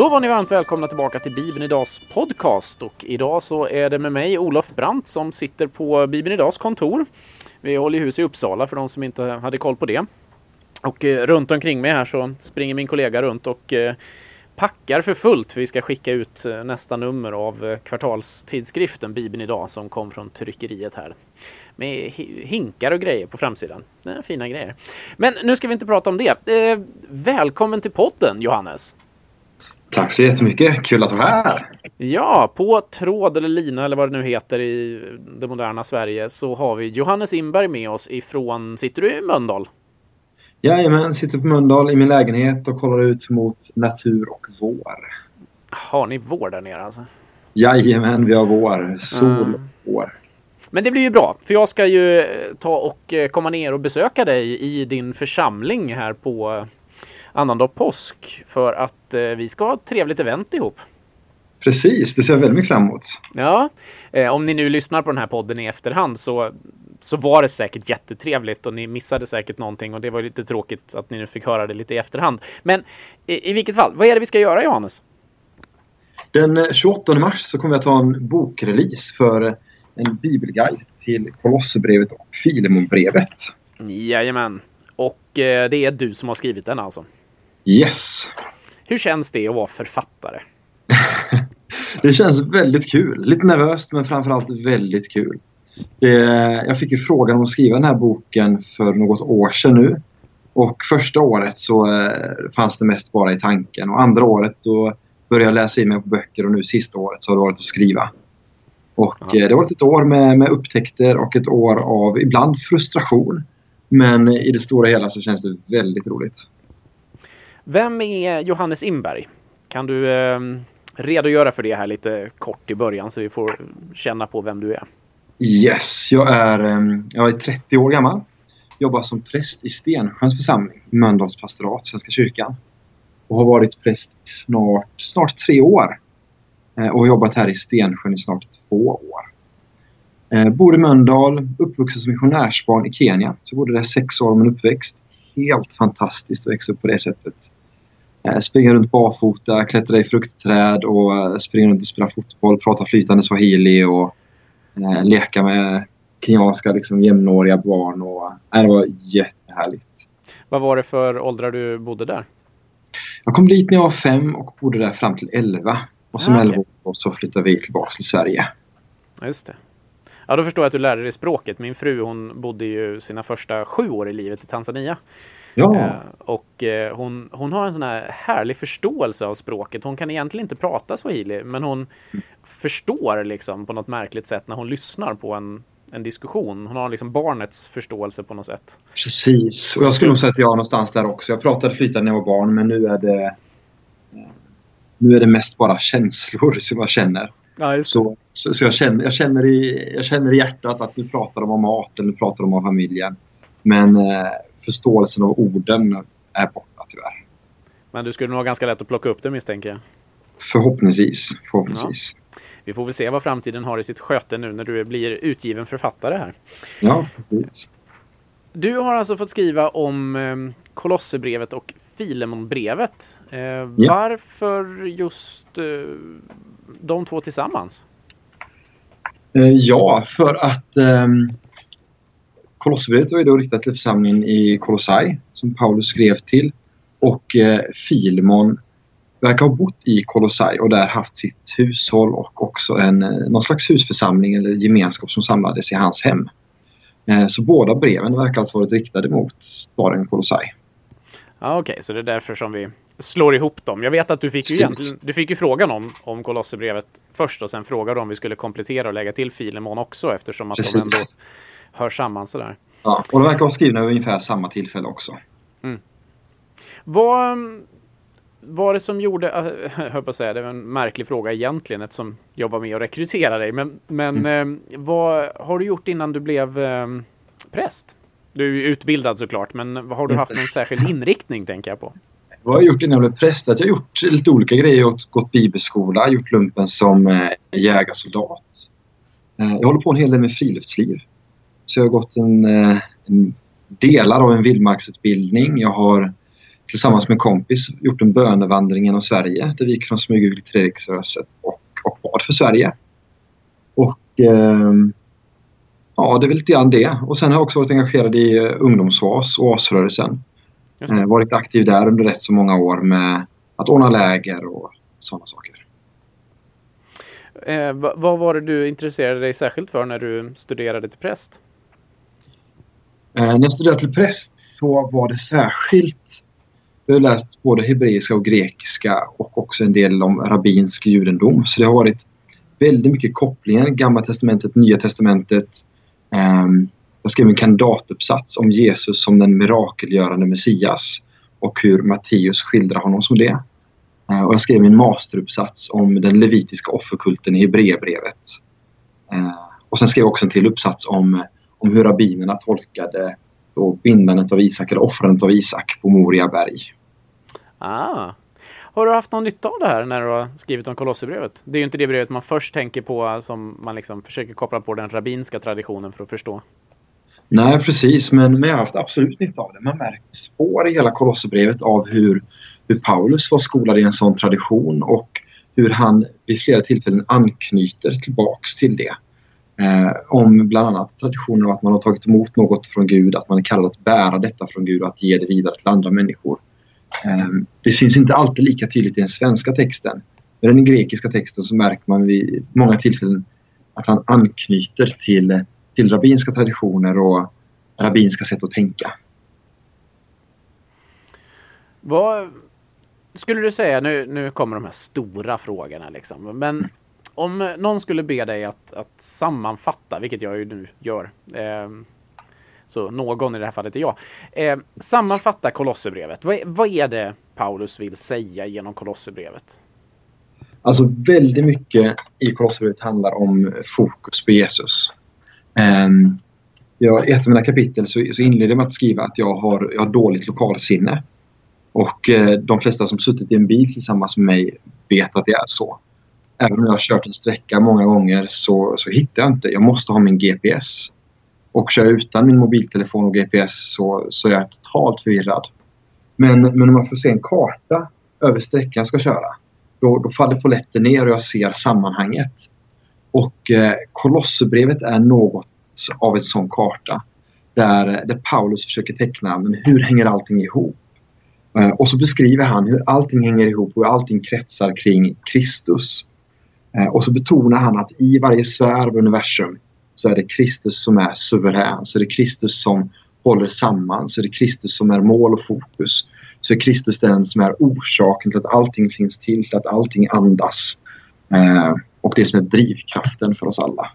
Då var ni varmt välkomna tillbaka till Bibeln Idags podcast och idag så är det med mig Olof Brandt som sitter på Bibeln Idags kontor. Vi håller hus i Uppsala för de som inte hade koll på det. Och eh, runt omkring mig här så springer min kollega runt och eh, packar för fullt. Vi ska skicka ut eh, nästa nummer av eh, kvartalstidskriften Bibeln idag som kom från tryckeriet här. Med hinkar och grejer på framsidan. Fina grejer. Men nu ska vi inte prata om det. Eh, välkommen till podden Johannes! Tack så jättemycket. Kul att vara här. Ja, på tråd eller lina eller vad det nu heter i det moderna Sverige så har vi Johannes Inberg med oss ifrån, sitter du i Mölndal? Jajamän, sitter på Mölndal i min lägenhet och kollar ut mot natur och vår. Har ni vår där nere alltså? Jajamän, vi har vår. Sol Mm. och vår. Men det blir ju bra, för jag ska ju ta och eh, komma ner och besöka dig i din församling här på annandag påsk för att eh, vi ska ha ett trevligt event ihop. Precis, det ser jag väldigt mycket fram emot. Ja, eh, om ni nu lyssnar på den här podden i efterhand så, så var det säkert jättetrevligt och ni missade säkert någonting och det var lite tråkigt att ni nu fick höra det lite i efterhand. Men i, i vilket fall, vad är det vi ska göra Johannes? Den eh, 28 mars så kommer jag ta en bokrelease för en bibelguide till Kolosserbrevet och Filemonbrevet. Jajamän. Och eh, det är du som har skrivit den alltså. Yes! Hur känns det att vara författare? Det känns väldigt kul. Lite nervöst men framförallt väldigt kul. Det, jag fick ju frågan om att skriva den här boken för något år sedan nu. Och första året så eh, fanns det mest bara i tanken. Och andra året då började jag läsa in mig på böcker och nu sista året så har det varit att skriva. Och Ja. eh, det har varit ett år med, med upptäckter och ett år av ibland frustration. Men i det stora hela så känns det väldigt roligt. Vem är Johannes Inberg? Kan du eh, redogöra för det här lite kort i början så vi får känna på vem du är? Yes, jag är, ehm, jag är 30 år gammal. Jobbar som präst i Stensjöns församling, Mölndals pastorat, Svenska kyrkan. Och har varit präst i snart, snart tre år. Eh, och har jobbat här i Stensjön i snart två år. Eh, bor i Mölndal, uppvuxen som missionärsbarn i Kenya. Så jag bodde där sex år av min uppväxt. Helt fantastiskt att växa upp på det sättet. Eh, Springa runt barfota, klättra i fruktträd och eh, springa runt och spela fotboll, prata flytande swahili och eh, leka med kenyanska liksom, jämnåriga barn. Och, det var jättehärligt. Vad var det för åldrar du bodde där? Jag kom dit när jag var fem och bodde där fram till elva. Och som Ah, okej. elva år så flyttade vi tillbaka till Sverige. Just det. Ja, då förstår jag att du lärde dig språket. Min fru hon bodde ju sina första sju år i livet i Tanzania. Ja, Eh, och eh, hon, hon har en sån här härlig förståelse av språket. Hon kan egentligen inte prata swahili, men hon förstår liksom på något märkligt sätt när hon lyssnar på en, en diskussion. Hon har liksom barnets förståelse på något sätt. precis. Och jag skulle nog säga att jag är någonstans där också. Jag pratade flytande när jag var barn men nu är det eh, nu är det mest bara känslor som jag känner. Ja, just Så, så, så jag, känner, jag, känner i, jag känner i hjärtat att nu pratar de om mat eller nu pratar de om familjen. Men eh, förståelsen av orden är borta tyvärr. Men du skulle nog ha ganska lätt att plocka upp det misstänker jag. Förhoppningsvis. förhoppningsvis. Vi får väl se vad framtiden har i sitt sköte nu när du blir utgiven författare här. Ja, precis. Du har alltså fått skriva om eh, Kolosserbrevet och Filemonbrevet. Eh, Varför just eh, de två tillsammans? Eh, ja, för att eh, Kolosserbrevet var ju då riktat till församlingen i Kolossai som Paulus skrev till. Och eh, Filemon verkar ha bott i Kolossai och där haft sitt hushåll och också en, eh, någon slags husförsamling eller gemenskap som samlades i hans hem. Eh, så båda breven verkar alltså varit riktade mot staden Kolossai. Ja, Okej, så det är därför som vi slår ihop dem. Jag vet att du fick ju, du fick ju frågan om, om Kolosserbrevet först och sen frågade du om vi skulle komplettera och lägga till Filemon också eftersom att Precis. de ändå hör samman sådär. Ja, och de verkar vara skrivna vid ungefär samma tillfälle också. Vad mm, var det som gjorde, jag höll på att säga, det var en märklig fråga egentligen eftersom jag var med och rekryterade dig. Men, men Mm. eh, vad har du gjort innan du blev eh, präst? Du är utbildad såklart, men har du haft någon särskild inriktning tänker jag på? Vad har jag gjort innan jag blev präst? Att Jag har gjort lite olika grejer. Jag har gått bibelskola, gjort lumpen som eh, jägarsoldat. Eh, jag håller på en hel del med friluftsliv. Så jag har gått en, eh, en delar av en vildmarksutbildning. Jag har tillsammans med en kompis gjort en bönevandring genom Sverige där vi gick från Smygehuk till Treriksröset och, och bad för Sverige. Och eh, ja, det är väl lite grann det. Och sen har jag också varit engagerad i eh, ungdomsvas och asrörelsen. Eh, varit aktiv där under rätt så många år med att ordna läger och sådana saker. Eh, vad var det du intresserade dig särskilt för när du studerade till präst? Eh, när jag studerade till präst så var det särskilt jag har läst både hebreiska och grekiska och också en del om rabbinsk judendom. Så det har varit väldigt mycket kopplingar, Gamla testamentet, Nya testamentet. Um, jag skrev en kandidatuppsats om Jesus som den mirakelgörande Messias och hur Matteus skildrar honom som det. Eh, och jag skrev en masteruppsats om den levitiska offerkulten i Hebreerbrevet. Eh, och sen skrev jag också en till uppsats om, om hur rabbinerna tolkade då bindandet av Isak eller offrandet av Isak på Moria berg. Ah. Har du haft någon nytta av det här när du har skrivit om Kolosserbrevet? Det är ju inte det brevet man först tänker på eh, som man liksom försöker koppla på den rabbinska traditionen för att förstå. Nej, precis. Men, men jag har haft absolut nytta av det. Man märker spår i hela Kolosserbrevet av hur, hur Paulus var skolad i en sån tradition och hur han vid flera tillfällen anknyter tillbaks till det. Eh, om bland annat traditionen av att man har tagit emot något från Gud, att man är kallad att bära detta från Gud och att ge det vidare till andra människor. Eh, det syns inte alltid lika tydligt i den svenska texten. Men i den grekiska texten så märker man vid många tillfällen att han anknyter till, till rabbinska traditioner och rabbinska sätt att tänka. Vad skulle du säga, nu, nu kommer de här stora frågorna liksom, men om någon skulle be dig att, att sammanfatta, vilket jag ju nu gör, eh, så någon i det här fallet är jag. Eh, sammanfatta Kolosserbrevet. Vad, vad är det Paulus vill säga genom Kolosserbrevet? Alltså väldigt mycket i Kolosserbrevet handlar om fokus på Jesus. Ehm, um, jag, I ett av mina kapitel så, så inleder jag med att skriva att jag har, jag har dåligt lokalsinne. Och eh, de flesta som suttit i en bil tillsammans med mig vet att det är så. Även om jag har kört en sträcka många gånger så, så hittar jag inte. Jag måste ha min GPS. Och kör jag utan min mobiltelefon och GPS så, så är jag totalt förvirrad. Men, men om man får se en karta över sträckan jag ska köra då, då faller polletten ner och jag ser sammanhanget. Och eh, Kolosserbrevet är något av en sån karta där, där Paulus försöker teckna men hur hänger allting ihop. Eh, och så beskriver han hur allting hänger ihop och hur allting kretsar kring Kristus. Eh, och så betonar han att i varje sfär av universum så är det Kristus som är suverän. Så är det Kristus som håller samman. Så är det Kristus som är mål och fokus. Så är Kristus den som är orsaken till att allting finns till, till att allting andas. Eh, och det som är drivkraften för oss alla.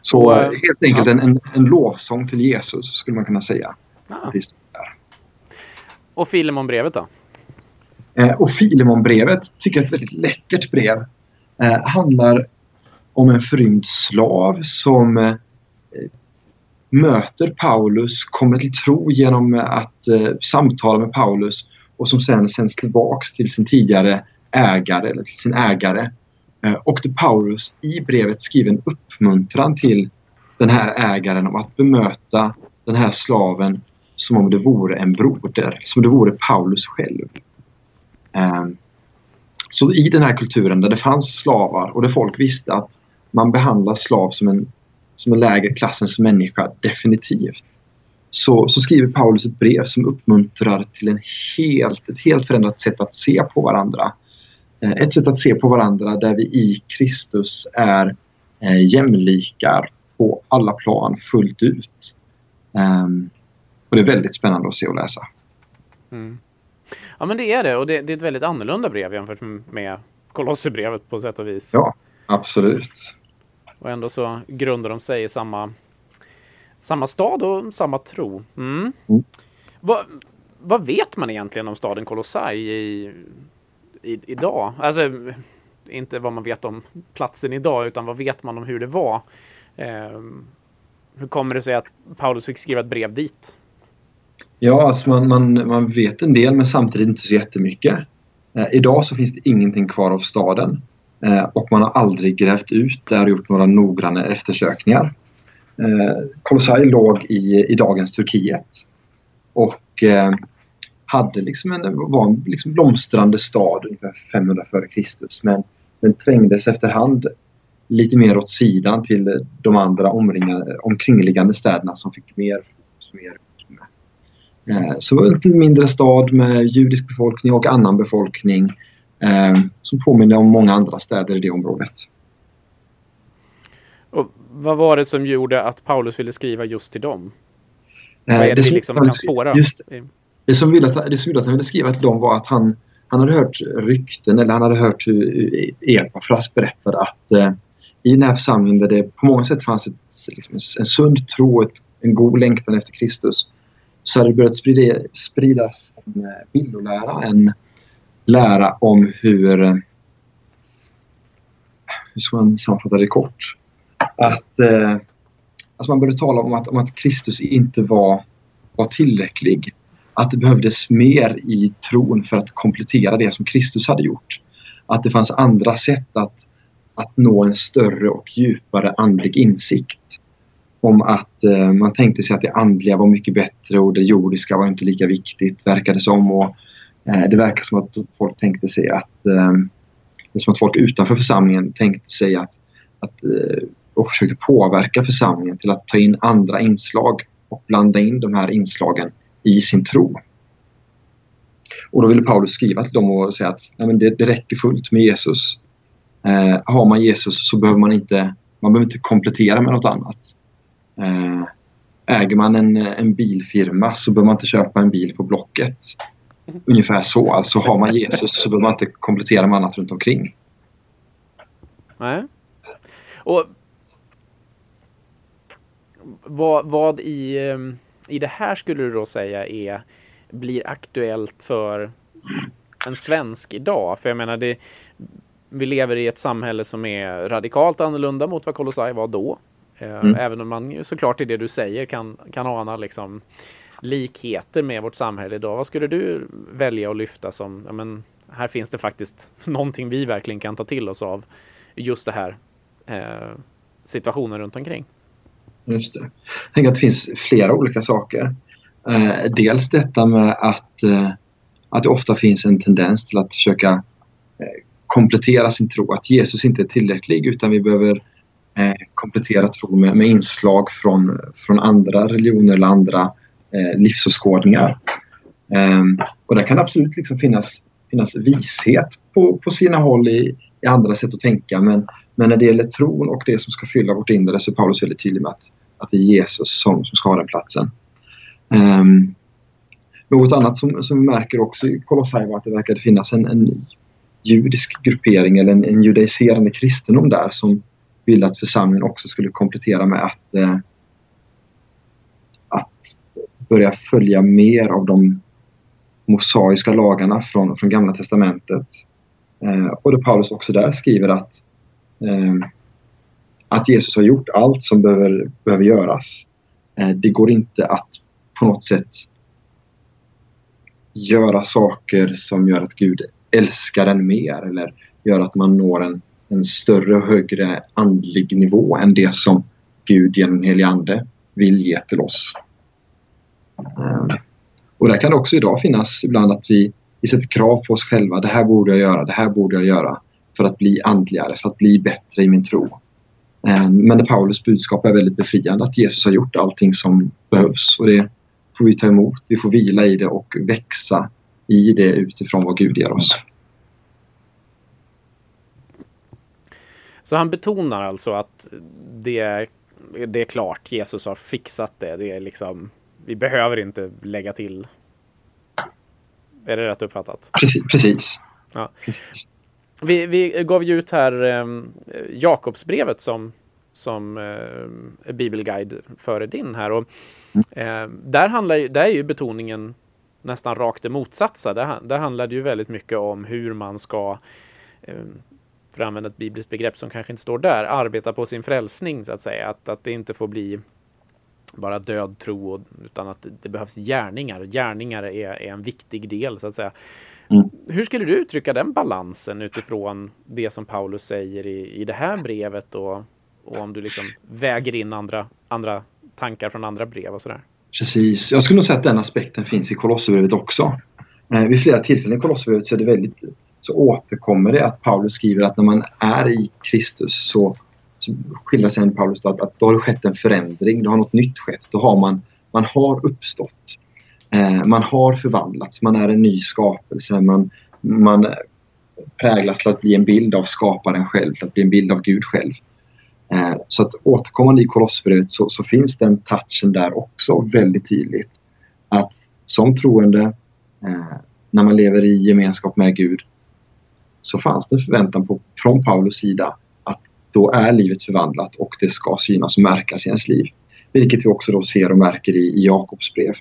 Så eh, helt enkelt en, en, en lovsång till Jesus skulle man kunna säga. Ah. Och Filemonbrevet då? Eh, och Filemonbrevet tycker jag är ett väldigt läckert brev. Eh, handlar om en förrymd slav som eh, möter Paulus, kommer till tro genom att eh, samtala med Paulus och som sen sänds tillbaks till sin tidigare ägare eller till sin ägare. Eh, och där Paulus i brevet skriver en uppmuntran till den här ägaren om att bemöta den här slaven som om det vore en broder, som om det vore Paulus själv. Eh, så i den här kulturen där det fanns slavar och där folk visste att man behandlar slav som en, som en lägre klassens människa, definitivt. Så, så skriver Paulus ett brev som uppmuntrar till en helt, ett helt förändrat sätt att se på varandra. Eh, ett sätt att se på varandra där vi i Kristus är eh, jämlikar på alla plan fullt ut. Um, och det är väldigt spännande att se och läsa. Mm. Ja men det är det och det, det, är ett väldigt annorlunda brev jämfört med Kolosserbrevet på sätt och vis. Ja, absolut. Och ändå så grundar de sig i samma, samma stad och samma tro. Mm. Mm. Vad, vad vet man egentligen om staden Kolossai i, i, idag? Alltså, inte vad man vet om platsen idag, utan vad vet man om hur det var? Eh, hur kommer det sig att Paulus fick skriva ett brev dit? Ja, alltså man, man, man vet en del men samtidigt inte så jättemycket. Eh, idag så finns det ingenting kvar av staden. Eh, och man har aldrig grävt ut där och gjort några noggranna eftersökningar. Eh, Kolossai låg i, i dagens Turkiet. Och eh, hade liksom en, var en liksom blomstrande stad ungefär 500 f.Kr. Men den trängdes efterhand lite mer åt sidan till de andra omkringliggande städerna som fick mer mer eh, så det var en mindre stad med judisk befolkning och annan befolkning eh, som påminner om många andra städer i det området. Och vad var det som gjorde att Paulus ville skriva just till dem? Vad är det, det vi liksom kan spåra? Just, det, som ville att, det som gjorde att han ville skriva till dem var att han, han hade hört rykten eller han hade hört hur Epafras berättade att eh, i den här församlingen där det på många sätt fanns ett, liksom, en sund tro, ett, en god längtan efter Kristus så hade det börjat sprida, spridas en eh, villolära, en lära om hur eh, hur ska man sammanfatta det kort? Att eh, alltså man började tala om att, om att Kristus inte var, var tillräcklig. Att det behövdes mer i tron för att komplettera det som Kristus hade gjort. Att det fanns andra sätt att, att nå en större och djupare andlig insikt. Om att eh, man tänkte sig att det andliga var mycket bättre och det jordiska var inte lika viktigt, verkade som. Och, eh, det verkar som att folk tänkte sig att eh, det är som att folk utanför församlingen tänkte sig att, att eh, och försökte påverka församlingen till att ta in andra inslag och blanda in de här inslagen i sin tro. Och då ville Paulus skriva till dem och säga att nej, men det, det räcker fullt med Jesus. Eh, har man Jesus så behöver man inte, man behöver inte komplettera med något annat. Eh, äger man en, en bilfirma så behöver man inte köpa en bil på Blocket. Ungefär så. Alltså har man Jesus så behöver man inte komplettera med annat runt omkring. Nej. Och vad, vad i, ehm, i det här skulle du då säga är, blir aktuellt för en svensk idag? För jag menar, det, vi lever i ett samhälle som är radikalt annorlunda mot vad Kolossai var då. Eh, mm. Även om man ju såklart i det du säger kan, kan ana liksom likheter med vårt samhälle idag. Vad skulle du välja att lyfta som, ja men här finns det faktiskt någonting vi verkligen kan ta till oss av just det här eh, situationen runt omkring? Just det. Jag tänker att det finns flera olika saker. Eh, dels detta med att, eh, att det ofta finns en tendens till att försöka eh, komplettera sin tro. Att Jesus inte är tillräcklig utan vi behöver eh, komplettera tron med, med, inslag från, från andra religioner eller andra eh, livsåskådningar. Ehm, och där kan det absolut liksom finnas, finnas vishet på, på sina håll i, i andra sätt att tänka men, men när det gäller tron och det som ska fylla vårt inre så är Paulus väldigt tydlig med att, att det är Jesus som, som ska ha den platsen. Um, något annat som, som vi märker också i Kolossai var att det verkade finnas en, en judisk gruppering eller en, en judaiserande kristendom där som ville att församlingen också skulle komplettera med att, eh, att börja följa mer av de mosaiska lagarna från, från Gamla Testamentet. Eh, och då Paulus också där skriver att, Ehm, att Jesus har gjort allt som behöver, behöver göras. Eh, det går inte att på något sätt göra saker som gör att Gud älskar en mer eller gör att man når en, en större och högre andlig nivå än det som Gud genom den helige Ande vill ge till oss. Ehm, och där kan det också idag finnas ibland att vi, vi sätter krav på oss själva. Det här borde jag göra, det här borde jag göra för att bli andligare, för att bli bättre i min tro. Um, men Paulus budskap är väldigt befriande att Jesus har gjort allting som behövs och det får vi ta emot, vi får vila i det och växa i det utifrån vad Gud ger oss. Så han betonar alltså att det, det är klart, Jesus har fixat det. Det är liksom vi behöver inte lägga till. Är det rätt uppfattat? Precis. precis. Ja. precis. Vi, vi gav ju ut här eh, Jakobsbrevet som, som eh, bibelguide före din här. Och, eh, där, handlar ju, där är ju betoningen nästan rakt det motsatsa. Där, där handlar det ju väldigt mycket om hur man ska eh, för att använda ett bibliskt begrepp som kanske inte står där, arbeta på sin frälsning så att säga. Att, att det inte får bli bara död tro, utan att det behövs gärningar. Gärningar är, är en viktig del så att säga. Mm. Hur skulle du uttrycka den balansen utifrån det som Paulus säger i, i det här brevet och, och om du liksom väger in andra, andra tankar från andra brev och sådär? Precis. Jag skulle nog säga att den aspekten finns i Kolosserbrevet också. Eh, vid flera tillfällen i Kolosserbrevet så är det väldigt så återkommer det att Paulus skriver att när man är i Kristus så, så skildrar sen Paulus att, att då har det skett en förändring, då har något nytt skett. Då har man, man har uppstått. Eh, man har förvandlats, man är en ny skapelse. Man, man präglas till att bli en bild av skaparen själv, till att bli en bild av Gud själv. Eh, så att återkommande i Kolosserbrevet så, så, finns den touchen där också väldigt tydligt. Att som troende, eh, när man lever i gemenskap med Gud, så fanns det en förväntan på, från Paulus sida att då är livet förvandlat och det ska synas och märkas i ens liv. Vilket vi också då ser och märker i, i Jakobs brev.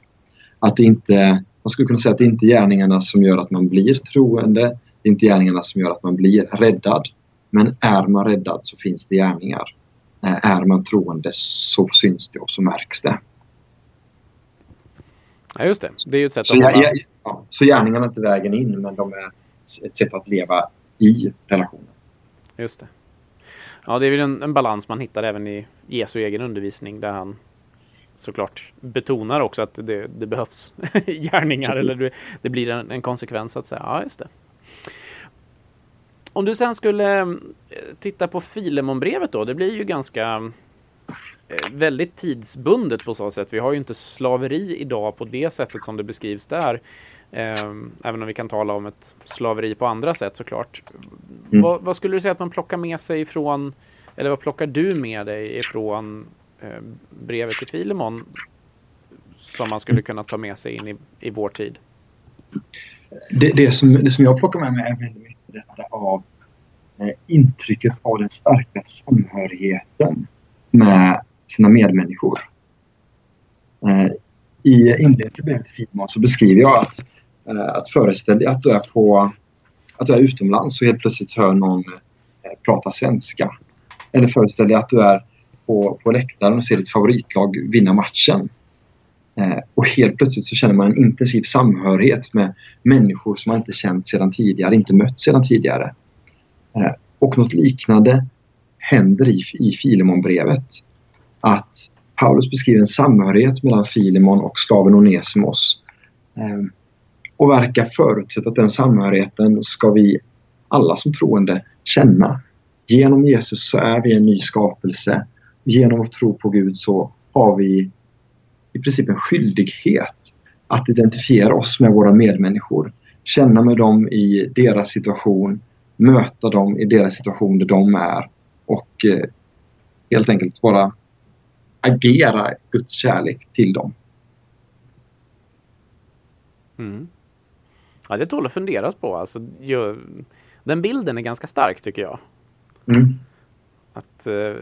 Att inte, man skulle kunna säga att det inte är gärningarna som gör att man blir troende. Det är inte gärningarna som gör att man blir räddad. Men är man räddad så finns det gärningar. Eh, är man troende så syns det och så märks det. Ja, just det. Det är ju ett sätt så, att... Ja, ja, så gärningarna är inte vägen in, men de är ett sätt att leva i relationen. Just det. Ja, det är väl en, en balans man hittar även i Jesu egen undervisning där han såklart betonar också att det, det behövs gärningar Precis. eller det, det blir en, en, konsekvens att säga. Ja, just det. Om du sen skulle eh, titta på Filemonbrevet då, det blir ju ganska eh, väldigt tidsbundet på så sätt. Vi har ju inte slaveri idag på det sättet som det beskrivs där. Ehm, även om vi kan tala om ett slaveri på andra sätt såklart. Mm. Vad, vad, skulle du säga att man plockar med sig ifrån, eller vad plockar du med dig ifrån eh, Eh, brevet till Filemon som man skulle kunna ta med sig in i, i vår tid? Det, det, som, det som jag plockar med mig är väldigt mycket detta av eh, intrycket av den starka samhörigheten med sina medmänniskor. Eh, I inledningen till brevet till Filemon så beskriver jag att Eh, att föreställa dig att du är på att du är utomlands och helt plötsligt hör någon eh, prata svenska. Eller föreställ dig att du är på, på läktaren och ser ditt favoritlag vinna matchen. Eh, och helt plötsligt så känner man en intensiv samhörighet med människor som man inte känt sedan tidigare, inte mött sedan tidigare. Eh, och något liknande händer i, i Filemonbrevet. Att Paulus beskriver en samhörighet mellan Filemon och slaven Onesimos. Eh, och verkar förutsätta att den samhörigheten ska vi alla som troende känna. Genom Jesus så är vi en ny skapelse. Genom att tro på Gud så har vi i princip en skyldighet att identifiera oss med våra medmänniskor. Känna med dem i deras situation, möta dem i deras situation där de är och eh, helt enkelt bara agera Guds kärlek till dem. Mm. Ja, det tål att funderas på. Alltså, ju, den bilden är ganska stark tycker jag. Mm. Att, eh,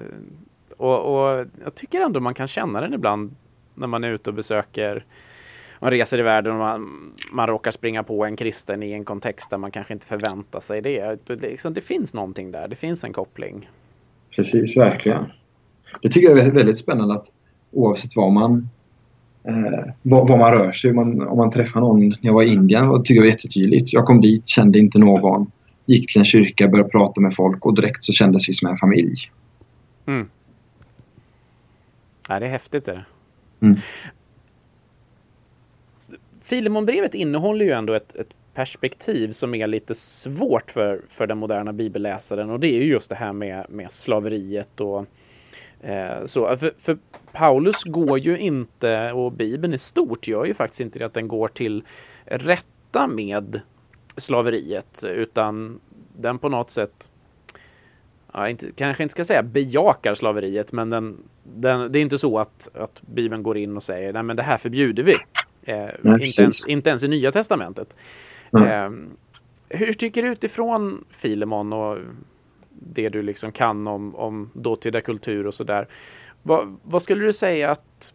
och, och, jag tycker ändå man kan känna den ibland när man är ute och besöker man reser i världen och man, man råkar springa på en kristen i en kontext där man kanske inte förväntar sig det. Det, liksom, det finns någonting där, det finns en koppling. Precis, verkligen. Det tycker jag är väldigt spännande att oavsett vad man eh, var, man rör sig. Man, om man träffar någon när jag var i Indien det tycker jag var jättetydligt. Jag kom dit, kände inte någon. Gick till en kyrka, började prata med folk och direkt så kändes vi som en familj. Mm. Ja, det är häftigt. Det. Mm. Filemonbrevet innehåller ju ändå ett, ett, perspektiv som är lite svårt för, för den moderna bibelläsaren och det är ju just det här med, med slaveriet och Eh, så, för, för, Paulus går ju inte, och Bibeln i stort gör ju faktiskt inte det, att den går till rätta med slaveriet, utan den på något sätt Ja, inte, kanske inte ska säga bejakar slaveriet, men den, den, det är inte så att, att Bibeln går in och säger nej men det här förbjuder vi. Eh, nej, inte, ens, inte ens i Nya Testamentet. Eh, hur tycker du utifrån Filemon och det du liksom kan om, om dåtida kultur och sådär. Vad, vad skulle du säga att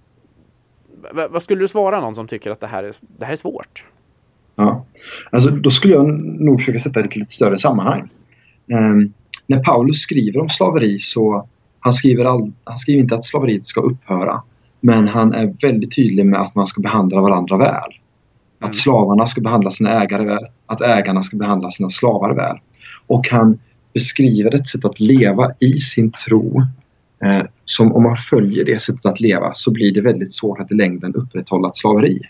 vad, vad skulle du svara någon som tycker att det här är, det här är svårt? Ja, alltså då skulle jag nog försöka sätta det i ett lite större sammanhang. Um, när Paulus skriver om slaveri så han skriver, all, han skriver inte att slaveriet ska upphöra. Men han är väldigt tydlig med att man ska behandla varandra väl. Att mm. slavarna ska behandla sina ägare väl. Att ägarna ska behandla sina slavar väl. Och han beskriver ett sätt att leva i sin tro Eh, som om man följer det sättet att leva så blir det väldigt svårt att i längden upprätthålla ett slaveri.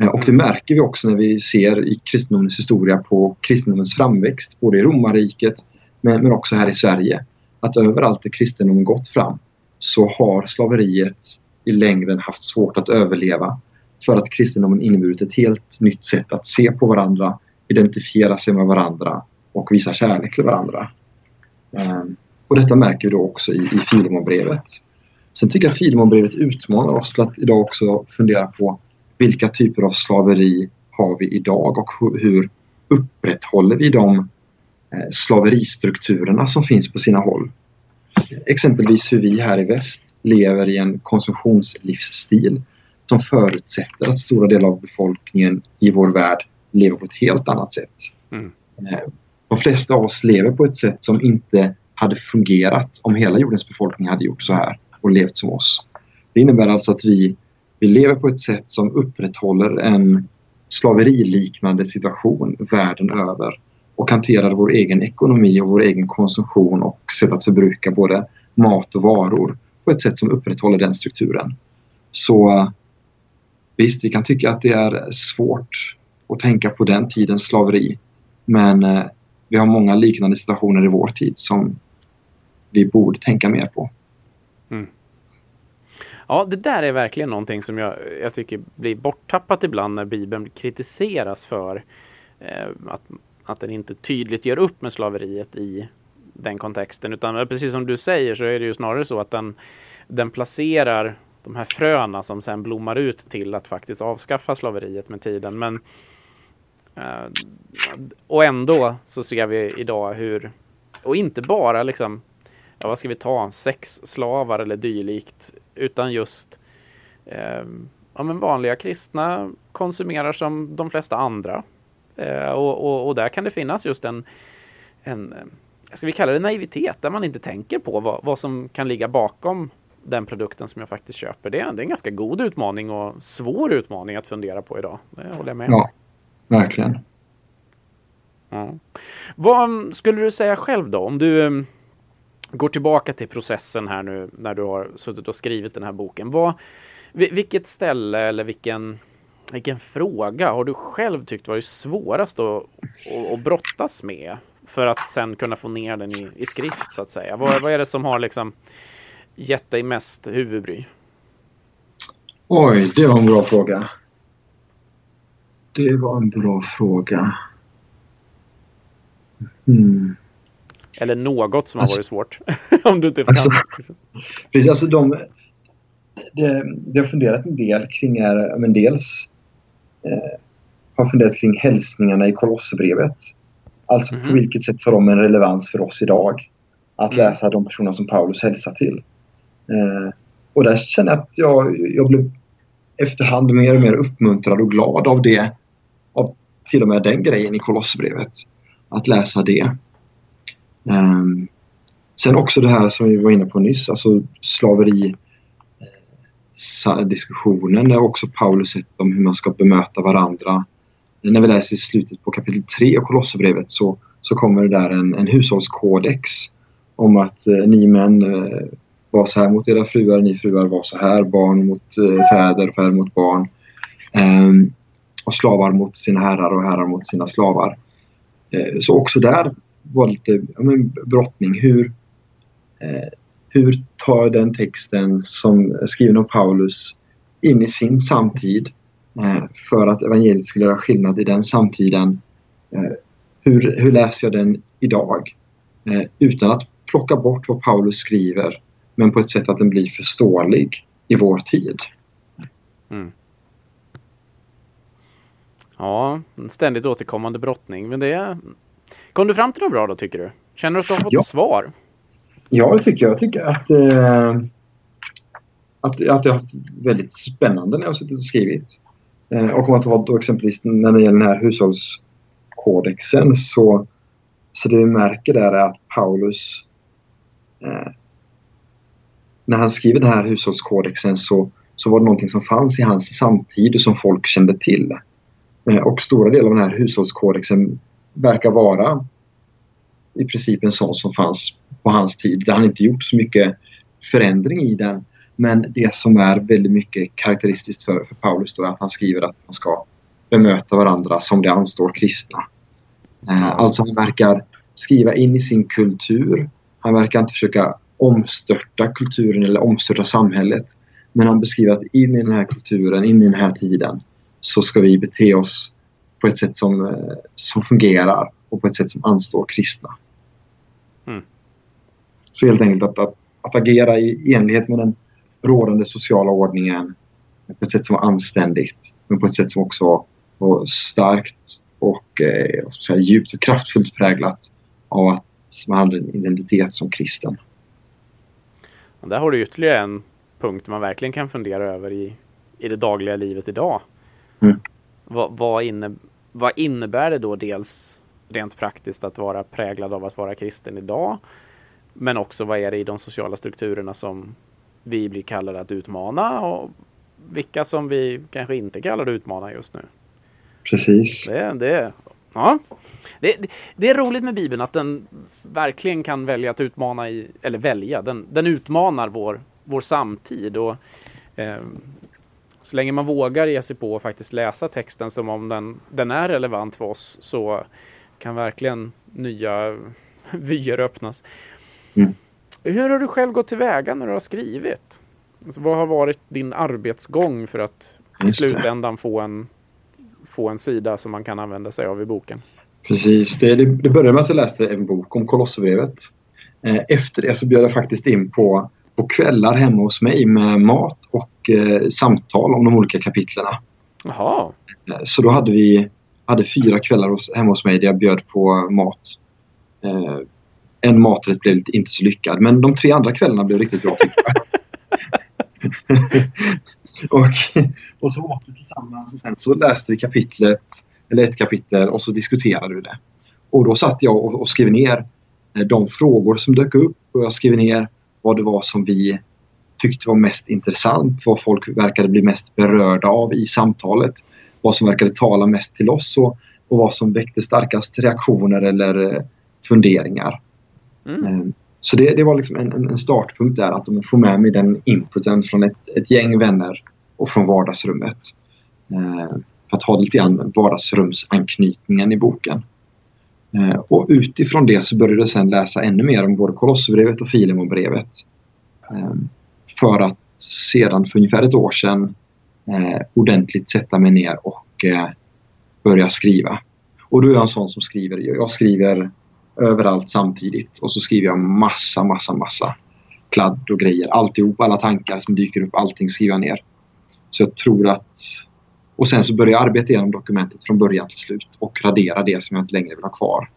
Eh, och det märker vi också när vi ser i kristendomens historia på kristendomens framväxt, både i romarriket men, men också här i Sverige. Att överallt där kristendomen gått fram så har slaveriet i längden haft svårt att överleva för att kristendomen inneburit ett helt nytt sätt att se på varandra, identifiera sig med varandra och visa kärlek till varandra. Ehm, och detta märker vi då också i, i Filemonbrevet. Sen tycker jag att Filemonbrevet utmanar oss till att idag också fundera på vilka typer av slaveri har vi idag och hur upprätthåller vi de slaveristrukturerna som finns på sina håll. Exempelvis hur vi här i väst lever i en konsumtionslivsstil som förutsätter att stora delar av befolkningen i vår värld lever på ett helt annat sätt. Mm. Eh, de flesta av oss lever på ett sätt som inte hade fungerat om hela jordens befolkning hade gjort så här och levt som oss. Det innebär alltså att vi, vi lever på ett sätt som upprätthåller en slaveriliknande situation världen över och hanterade vår egen ekonomi och vår egen konsumtion och sätt att förbruka både mat och varor på ett sätt som upprätthåller den strukturen. Så visst, vi kan tycka att det är svårt att tänka på den tidens slaveri men eh, vi har många liknande situationer i vår tid som vi borde tänka mer på. Mm. Ja, det där är verkligen någonting som jag, jag tycker blir borttappat ibland när Bibeln kritiseras för eh, att, att den inte tydligt gör upp med slaveriet i den kontexten. Utan precis som du säger så är det ju snarare så att den, den placerar de här fröna som sen blommar ut till att faktiskt avskaffa slaveriet med tiden. Men, eh, och ändå så ser vi idag hur, och inte bara liksom ja, vad ska vi ta, sex slavar eller dylikt, utan just eh, ja, men vanliga kristna konsumerar som de flesta andra. Eh, och, och, och, där kan det finnas just en, en, ska vi kalla det naivitet, där man inte tänker på vad, vad som kan ligga bakom den produkten som jag faktiskt köper. Det är, det är en ganska god utmaning och svår utmaning att fundera på idag. Det håller jag med Ja, verkligen. Ja. Vad skulle du säga själv då? Om du går tillbaka till processen här nu när du har suttit och skrivit den här boken. Vad, vilket ställe eller vilken, vilken fråga har du själv tyckt varit svårast att, att, att brottas med för att sen kunna få ner den i, i skrift så att säga? Vad, vad är det som har liksom gett dig mest huvudbry? Oj, det var en bra fråga. Det var en bra fråga. Hmm. Eller något som alltså, har varit svårt. Om du inte alltså, kan. Precis, alltså de, det, det har funderat en del kring är, men dels har funderat kring hälsningarna i Kolosserbrevet. Alltså mm. på mhm. vilket sätt har de en relevans för oss idag? Att mm. läsa de personer som Paulus hälsar till. Eh, och där känner jag att jag, jag blev efterhand mer och mer uppmuntrad och glad av det. Av till och med den grejen i Kolosserbrevet. Att läsa det. Um, sen också det här som vi var inne på nyss, alltså slaveri diskussionen där också Paulus sett om hur man ska bemöta varandra. När vi läser i slutet på kapitel 3 av Kolosserbrevet så, så kommer det där en, en hushållskodex om att eh, ni män eh, var så här mot era fruar, ni fruar var så här, barn mot eh, fäder, fäder mot barn. Eh, och slavar mot sina herrar och herrar mot sina slavar. Eh, så också där var lite ja, men, brottning. Hur, eh, hur tar den texten som är skriven av Paulus in i sin samtid eh, för att evangeliet skulle göra skillnad i den samtiden? Eh, hur, hur läser jag den idag? Eh, utan att plocka bort vad Paulus skriver men på ett sätt att den blir förståelig i vår tid. Mm. Ja, en ständigt återkommande brottning. Men det, Kom du fram till något bra då tycker du? Känner du att du har fått ja. svar? Ja, det tycker jag. Jag tycker att, eh, att, att jag har haft väldigt spännande när jag har suttit och skrivit. Eh, och om att ha då exempelvis när det gäller den här hushållskodexen så, så det vi märker där är att Paulus eh, när han skriver den här hushållskodexen så, så var det någonting som fanns i hans samtid och som folk kände till. Eh, och stora delar av den här hushållskodexen verkar vara i princip en sån som fanns på hans tid. Där han inte gjort så mycket förändring i den. Men det som är väldigt mycket karaktäristiskt för, för Paulus då är att han skriver att man ska bemöta varandra som det anstår kristna. Eh, alltså han verkar skriva in i sin kultur. Han verkar inte försöka omstörta kulturen eller omstörta samhället. Men han beskriver att in i den här kulturen, in i den här tiden så ska vi bete oss på ett sätt som, eh, som fungerar och på ett sätt som anstår kristna. Så helt enkelt att, att, att, agera i enlighet med den rådande sociala ordningen på ett sätt som var anständigt men på ett sätt som också var starkt och eh, säga, djupt och kraftfullt präglat av att man hade en identitet som kristen. Och där har du ytterligare en punkt man verkligen kan fundera över i, i det dagliga livet idag. Mm. Vad, vad, inne, vad innebär det då dels rent praktiskt att vara präglad av att vara kristen idag? Men också vad är det i de sociala strukturerna som vi blir kallade att utmana och vilka som vi kanske inte kallar att utmana just nu? Precis. Det, det, ja. Det, det, är roligt med Bibeln att den verkligen kan välja att utmana, i, eller välja, den, den utmanar vår, vår samtid. Och, eh, så länge man vågar ge sig på att faktiskt läsa texten som om den, den är relevant för oss så kan verkligen nya vyer öppnas. Mm. Hur har du själv gått tillväga när du har skrivit? Alltså, vad har varit din arbetsgång för att i slutändan få en, få en sida som man kan använda sig av i boken? Precis. Det, det, det började med att jag läste en bok om Kolosserbrevet. Eh, efter det så bjöd jag faktiskt in på, på kvällar hemma hos mig med mat och eh, samtal om de olika kapitlerna. Jaha. Eh, så då hade vi hade fyra kvällar hos, hemma hos mig där jag bjöd på mat. Eh, en maträtt blev inte så lyckad men de tre andra kvällarna blev riktigt bra tycker jag. och, och så åt vi tillsammans och sen så läste vi kapitlet eller ett kapitel och så diskuterade vi det. Och då satt jag och, och skrev ner eh, de frågor som dök upp och jag skrev ner vad det var som vi tyckte var mest intressant, vad folk verkade bli mest berörda av i samtalet, vad som verkade tala mest till oss och, och vad som väckte starkast reaktioner eller eh, funderingar. Mm. Eh, så det, det var liksom en, en, startpunkt där att de får med mig den inputen från ett, ett gäng vänner och från vardagsrummet eh, för att ha lite grann vardagsrumsanknytningen i boken. Eh, och utifrån det så började jag sedan läsa ännu mer om både Kolosserbrevet och Filemonbrevet. Eh, för att sedan för ungefär ett år sedan eh, ordentligt sätta mig ner och eh, börja skriva. Och då är jag en sån som skriver. Jag skriver överallt samtidigt och så skriver jag massa, massa, massa kladd och grejer. Alltihop, alla tankar som dyker upp, allting skriver jag ner. Så jag tror att och sen så börjar jag arbeta igenom dokumentet från början till slut och radera det som jag inte längre vill ha kvar.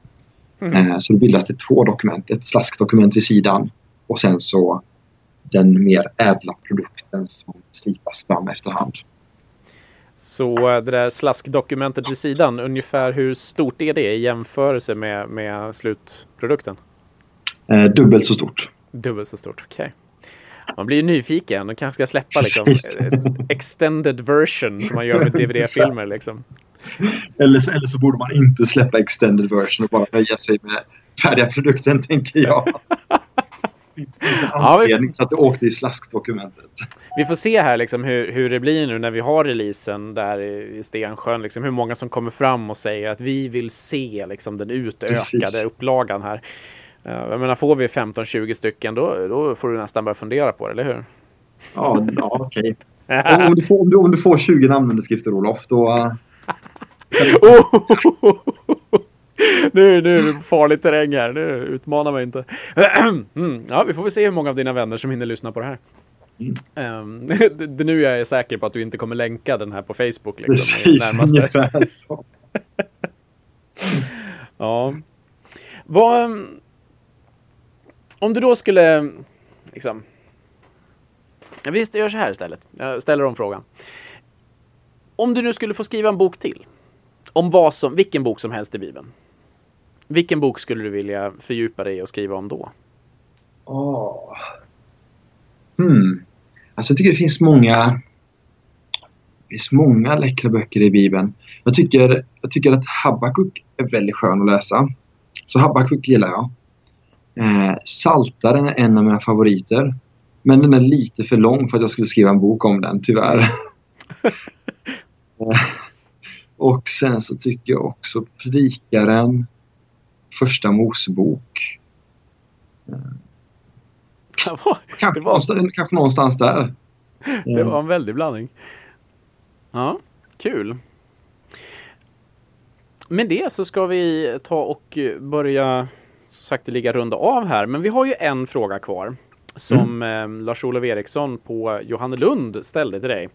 Mm. Eh, så då bildas det två dokument. Ett slaskdokument vid sidan och sen så den mer ädla produkten som slipas fram efterhand. Så eh, det där slaskdokumentet vid sidan, ungefär hur stort är det i jämförelse med, med slutprodukten? Eh, dubbelt så stort. Dubbelt så stort, okej. Okay. Man blir ju nyfiken och kanske ska släppa liksom, extended version som man gör med DVD-filmer. Liksom. Eller, så, eller så borde man inte släppa extended version och bara nöja sig med färdiga produkten, tänker jag. ja, vi... så att det åkte i slaskdokumentet. Vi får se här liksom hur, hur det blir nu när vi har releasen där i Stensjön. Liksom, hur många som kommer fram och säger att vi vill se liksom, den utökade Precis. upplagan här. Jag menar, får vi 15-20 stycken då, då får du nästan börja fundera på det, eller hur? Ja, ja okej. Okay. om, du får, om, du, om du får 20 namnunderskrifter, Olof, då... Uh... nu, nu är det farlig terräng här. Nu utmanar mig inte. mm, ja, vi får väl se hur många av dina vänner som hinner lyssna på det här. Mm. Det, det, nu är jag säker på att du inte kommer länka den här på Facebook. Liksom, Precis, ungefär så. ja. Vad, om du då skulle liksom. Visst, jag gör så här istället. Jag ställer om frågan. Om du nu skulle få skriva en bok till. Om vad som, vilken bok som helst i Bibeln. Vilken bok skulle du vilja fördjupa dig i och skriva om då? Oh. Hmm. Alltså jag tycker det finns många det finns många läckra böcker i Bibeln. Jag tycker, jag tycker att Habakuk är väldigt skön att läsa. Så Habakuk gillar jag. Eh, Saltaren är en av mina favoriter. Men den är lite för lång för att jag skulle skriva en bok om den, tyvärr. och sen så tycker jag också Predikaren, Första Mosebok. Det var, Kanske, det var, någonstans, kanske någonstans där. det var en väldig blandning. Ja, kul. Med det så ska vi ta och börja så sagt ligga runda av här. Men vi har ju en fråga kvar som eh, Lars-Olof Eriksson på Johannelund ställde till dig.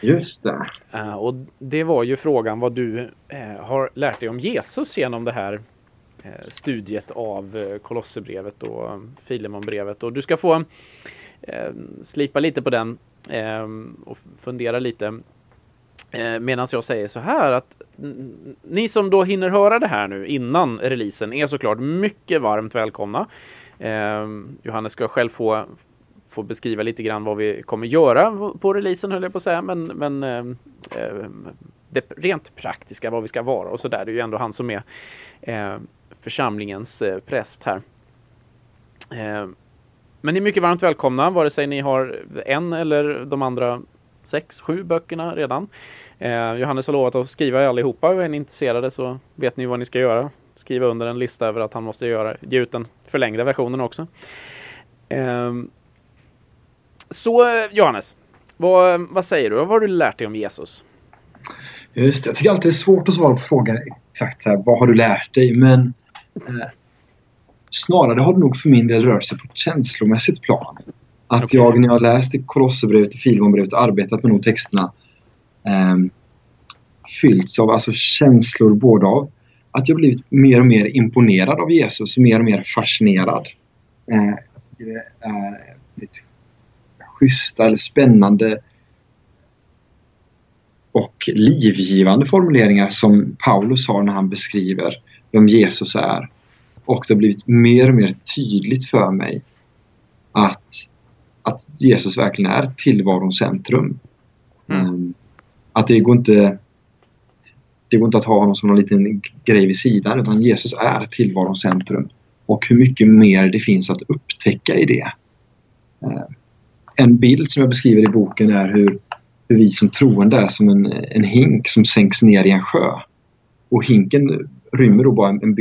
Just det. Eh, och det var ju frågan vad du eh, har lärt dig om Jesus genom det här Eh, studiet av eh, Kolosserbrevet och eh, Filemonbrevet. Och du ska få eh, slipa lite på den eh, och fundera lite eh, medan jag säger så här att ni som då hinner höra det här nu innan releasen är såklart mycket varmt välkomna. Eh, Johannes ska själv få, få beskriva lite grann vad vi kommer göra på releasen höll jag på att säga, men, men eh, det rent praktiska, vad vi ska vara och så där. Det är ju ändå han som är eh, församlingens eh, präst här. Eh, men ni är mycket varmt välkomna, vare sig ni har en eller de andra sex, sju böckerna redan. Eh, Johannes har lovat att skriva i allihopa och är ni intresserade så vet ni vad ni ska göra. Skriva under en lista över att han måste göra, ge ut den förlängda versionen också. Eh, så Johannes, vad, vad säger du? Vad har du lärt dig om Jesus? Just det. Jag tycker alltid det är svårt att svara på frågan exakt så här, vad har du lärt dig? Men snarare har det nog för min del rört sig på ett känslomässigt plan. Att Okej. jag när jag läst i Kolosserbrevet, i Filemonbrevet och arbetat med de texterna eh, fyllts av alltså känslor både av att jag blivit mer och mer imponerad av Jesus, mer och mer fascinerad. Eh, det är lite schyssta eller spännande och livgivande formuleringar som Paulus har när han beskriver vem Jesus är. Och det har blivit mer och mer tydligt för mig att, att Jesus verkligen är tillvarons centrum. Mm. Um, att det går inte det går inte att ha honom som någon liten grej vid sidan utan Jesus är tillvarons centrum. Och hur mycket mer det finns att upptäcka i det. Eh, En bild som jag beskriver i boken är hur, hur vi som troende är som en, en hink som sänks ner i en sjö. Och hinken rymmer då bara en,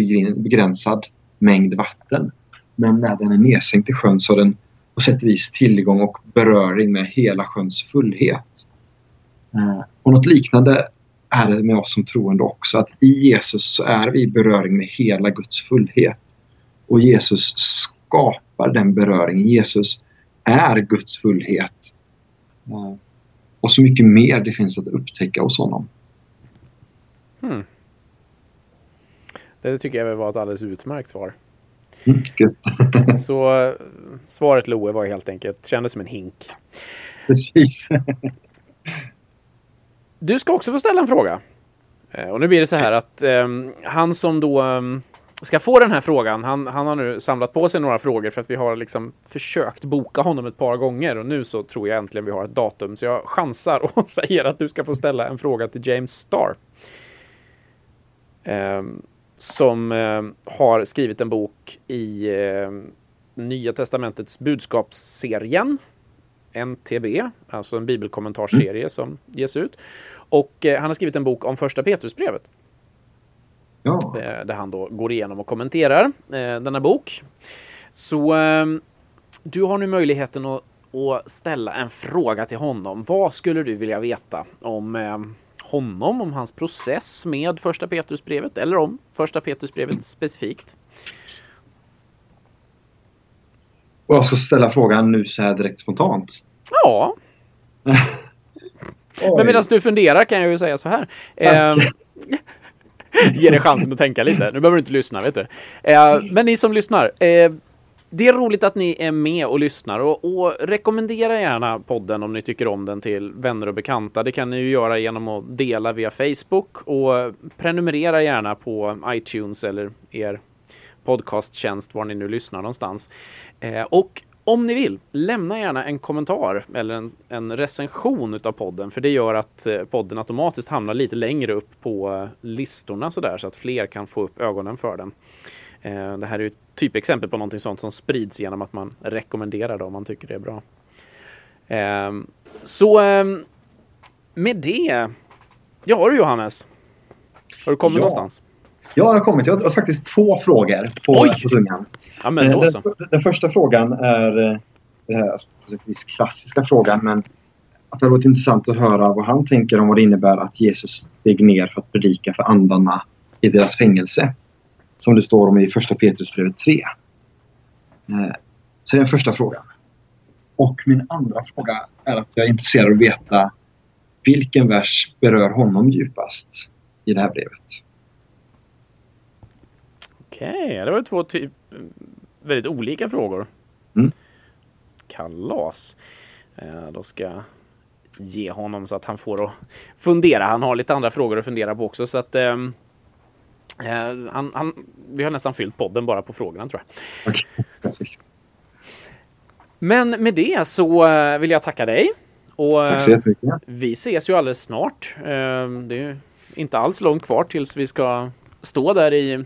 begränsad mängd vatten. Men när den är nedsänkt i sjön så har den på sätt och vis tillgång och beröring med hela sjöns fullhet. Eh, och något liknande är det med oss som troende också. Att i Jesus så är vi i beröring med hela Guds fullhet. Och Jesus skapar den beröringen. Jesus är Guds fullhet. Eh, och så mycket mer det finns att upptäcka hos honom. Hmm. Det tycker jag var ett alldeles utmärkt svar. Mm. Så eh, svaret Loe var helt enkelt, kändes som en hink. Precis. Du ska också få ställa en fråga. Eh, Och nu blir det så här att ehm, han som då ehm, ska få den här frågan, han, han har nu samlat på sig några frågor för att vi har liksom försökt boka honom ett par gånger och nu så tror jag äntligen vi har ett datum. Så jag chansar och säger att du ska få ställa en fråga till James Starr. Ehm, som ehm, har skrivit en bok i ehm, Nya Testamentets budskapsserien. NTB, alltså en bibelkommentarserie som ges ut. Och eh, han har skrivit en bok om första Petrusbrevet. Ja. Eh, där han då går igenom och kommenterar eh, denna bok. Så eh, du har nu möjligheten att, att ställa en fråga till honom. Vad skulle du vilja veta om eh, honom, om hans process med första Petrusbrevet eller om första Petrusbrevet specifikt? Och jag ska ställa frågan nu så här direkt spontant. Ja, men medan du funderar kan jag ju säga så här. Eh, Ge dig chansen att tänka lite. Nu behöver du inte lyssna, vet du. Eh, men ni som lyssnar. Eh, det är roligt att ni är med och lyssnar och, och rekommendera gärna podden om ni tycker om den till vänner och bekanta. Det kan ni ju göra genom att dela via Facebook och prenumerera gärna på iTunes eller er podcasttjänst var ni nu lyssnar någonstans. Eh, och om ni vill, lämna gärna en kommentar eller en, en recension utav podden, för det gör att eh, podden automatiskt hamnar lite längre upp på eh, listorna sådär, så att fler kan få upp ögonen för den. Eh, det här är ett typexempel på någonting sånt som sprids genom att man rekommenderar det om man tycker det är bra. Eh, så eh, med det. Ja du Johannes. Har du kommit Ja. någonstans? Ja, jag har kommit. Jag har faktiskt två frågor på, Oj! på tungan. Ja Eh, den, den första frågan är eh, den här på sätt vis klassiska frågan, men att det hade varit intressant att höra vad han tänker om vad det innebär att Jesus steg ner för att predika för andarna i deras fängelse. Som det står om i första Petrusbrevet 3. Eh, Så det är den första frågan. Och min andra fråga är att jag är intresserad av att veta vilken vers berör honom djupast i det här brevet. Okej, det var två typ, väldigt olika frågor. Mm. Kalas. Eh, då ska jag ge honom så att han får att fundera. Han har lite andra frågor att fundera på också. Så att, ehm, eh, han, han, vi har nästan fyllt podden bara på frågorna tror jag. Perfekt. Men med det så eh, vill jag tacka dig. Och, Tack så eh, jättemycket. Vi ses ju alldeles snart. Eh, Det är ju inte alls långt kvar tills vi ska stå där i,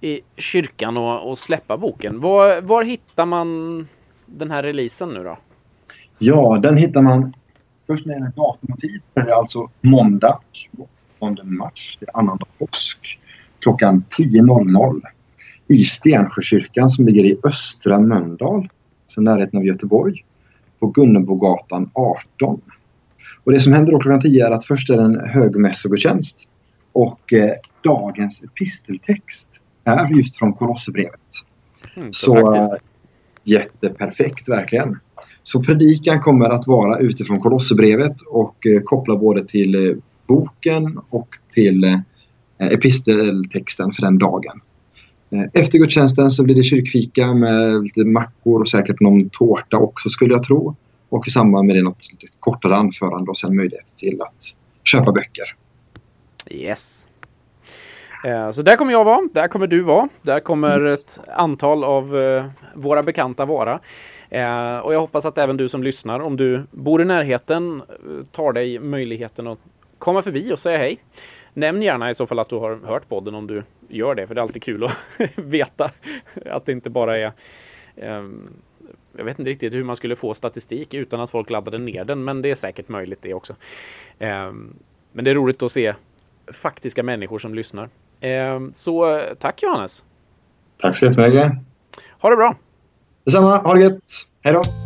i kyrkan och, och släppa boken. Var, var hittar man den här releasen nu då? Ja, den hittar man först när det datum och tid. Det är alltså måndag 8 mars, det är annandag påsk, klockan 10.00 i Stensjökyrkan som ligger i Östra Mölndal, så närheten av Göteborg, på Gunnebogatan 18. Och det som händer då klockan 10 är att först är det en högmässogudstjänst och eh, dagens episteltext är just från Kolosserbrevet. Mm, Så, praktiskt. eh, Jätteperfekt, verkligen. Så predikan kommer att vara utifrån Kolosserbrevet och eh, koppla både till eh, boken och till eh, episteltexten för den dagen. Eh, efter gudstjänsten så blir det kyrkfika med lite mackor och säkert någon tårta också skulle jag tro. Och i samband med det något lite kortare anförande och sen möjlighet till att köpa böcker. Yes. Eh, Så där kommer jag vara, där kommer du vara, där kommer ett antal av eh, våra bekanta vara. Eh, Och jag hoppas att även du som lyssnar, om du bor i närheten, eh, tar dig möjligheten att komma förbi och säga hej. Nämn gärna i så fall att du har hört podden om du gör det, för det är alltid kul att veta att det inte bara är ehm, jag vet inte riktigt hur man skulle få statistik utan att folk laddade ner den, men det är säkert möjligt det också. Ehm, Men det är roligt att se faktiska människor som lyssnar. Ehm, Så eh, tack Johannes! Tack så jättemycket. Ha det bra! Detsamma, ha det gött. Hej då!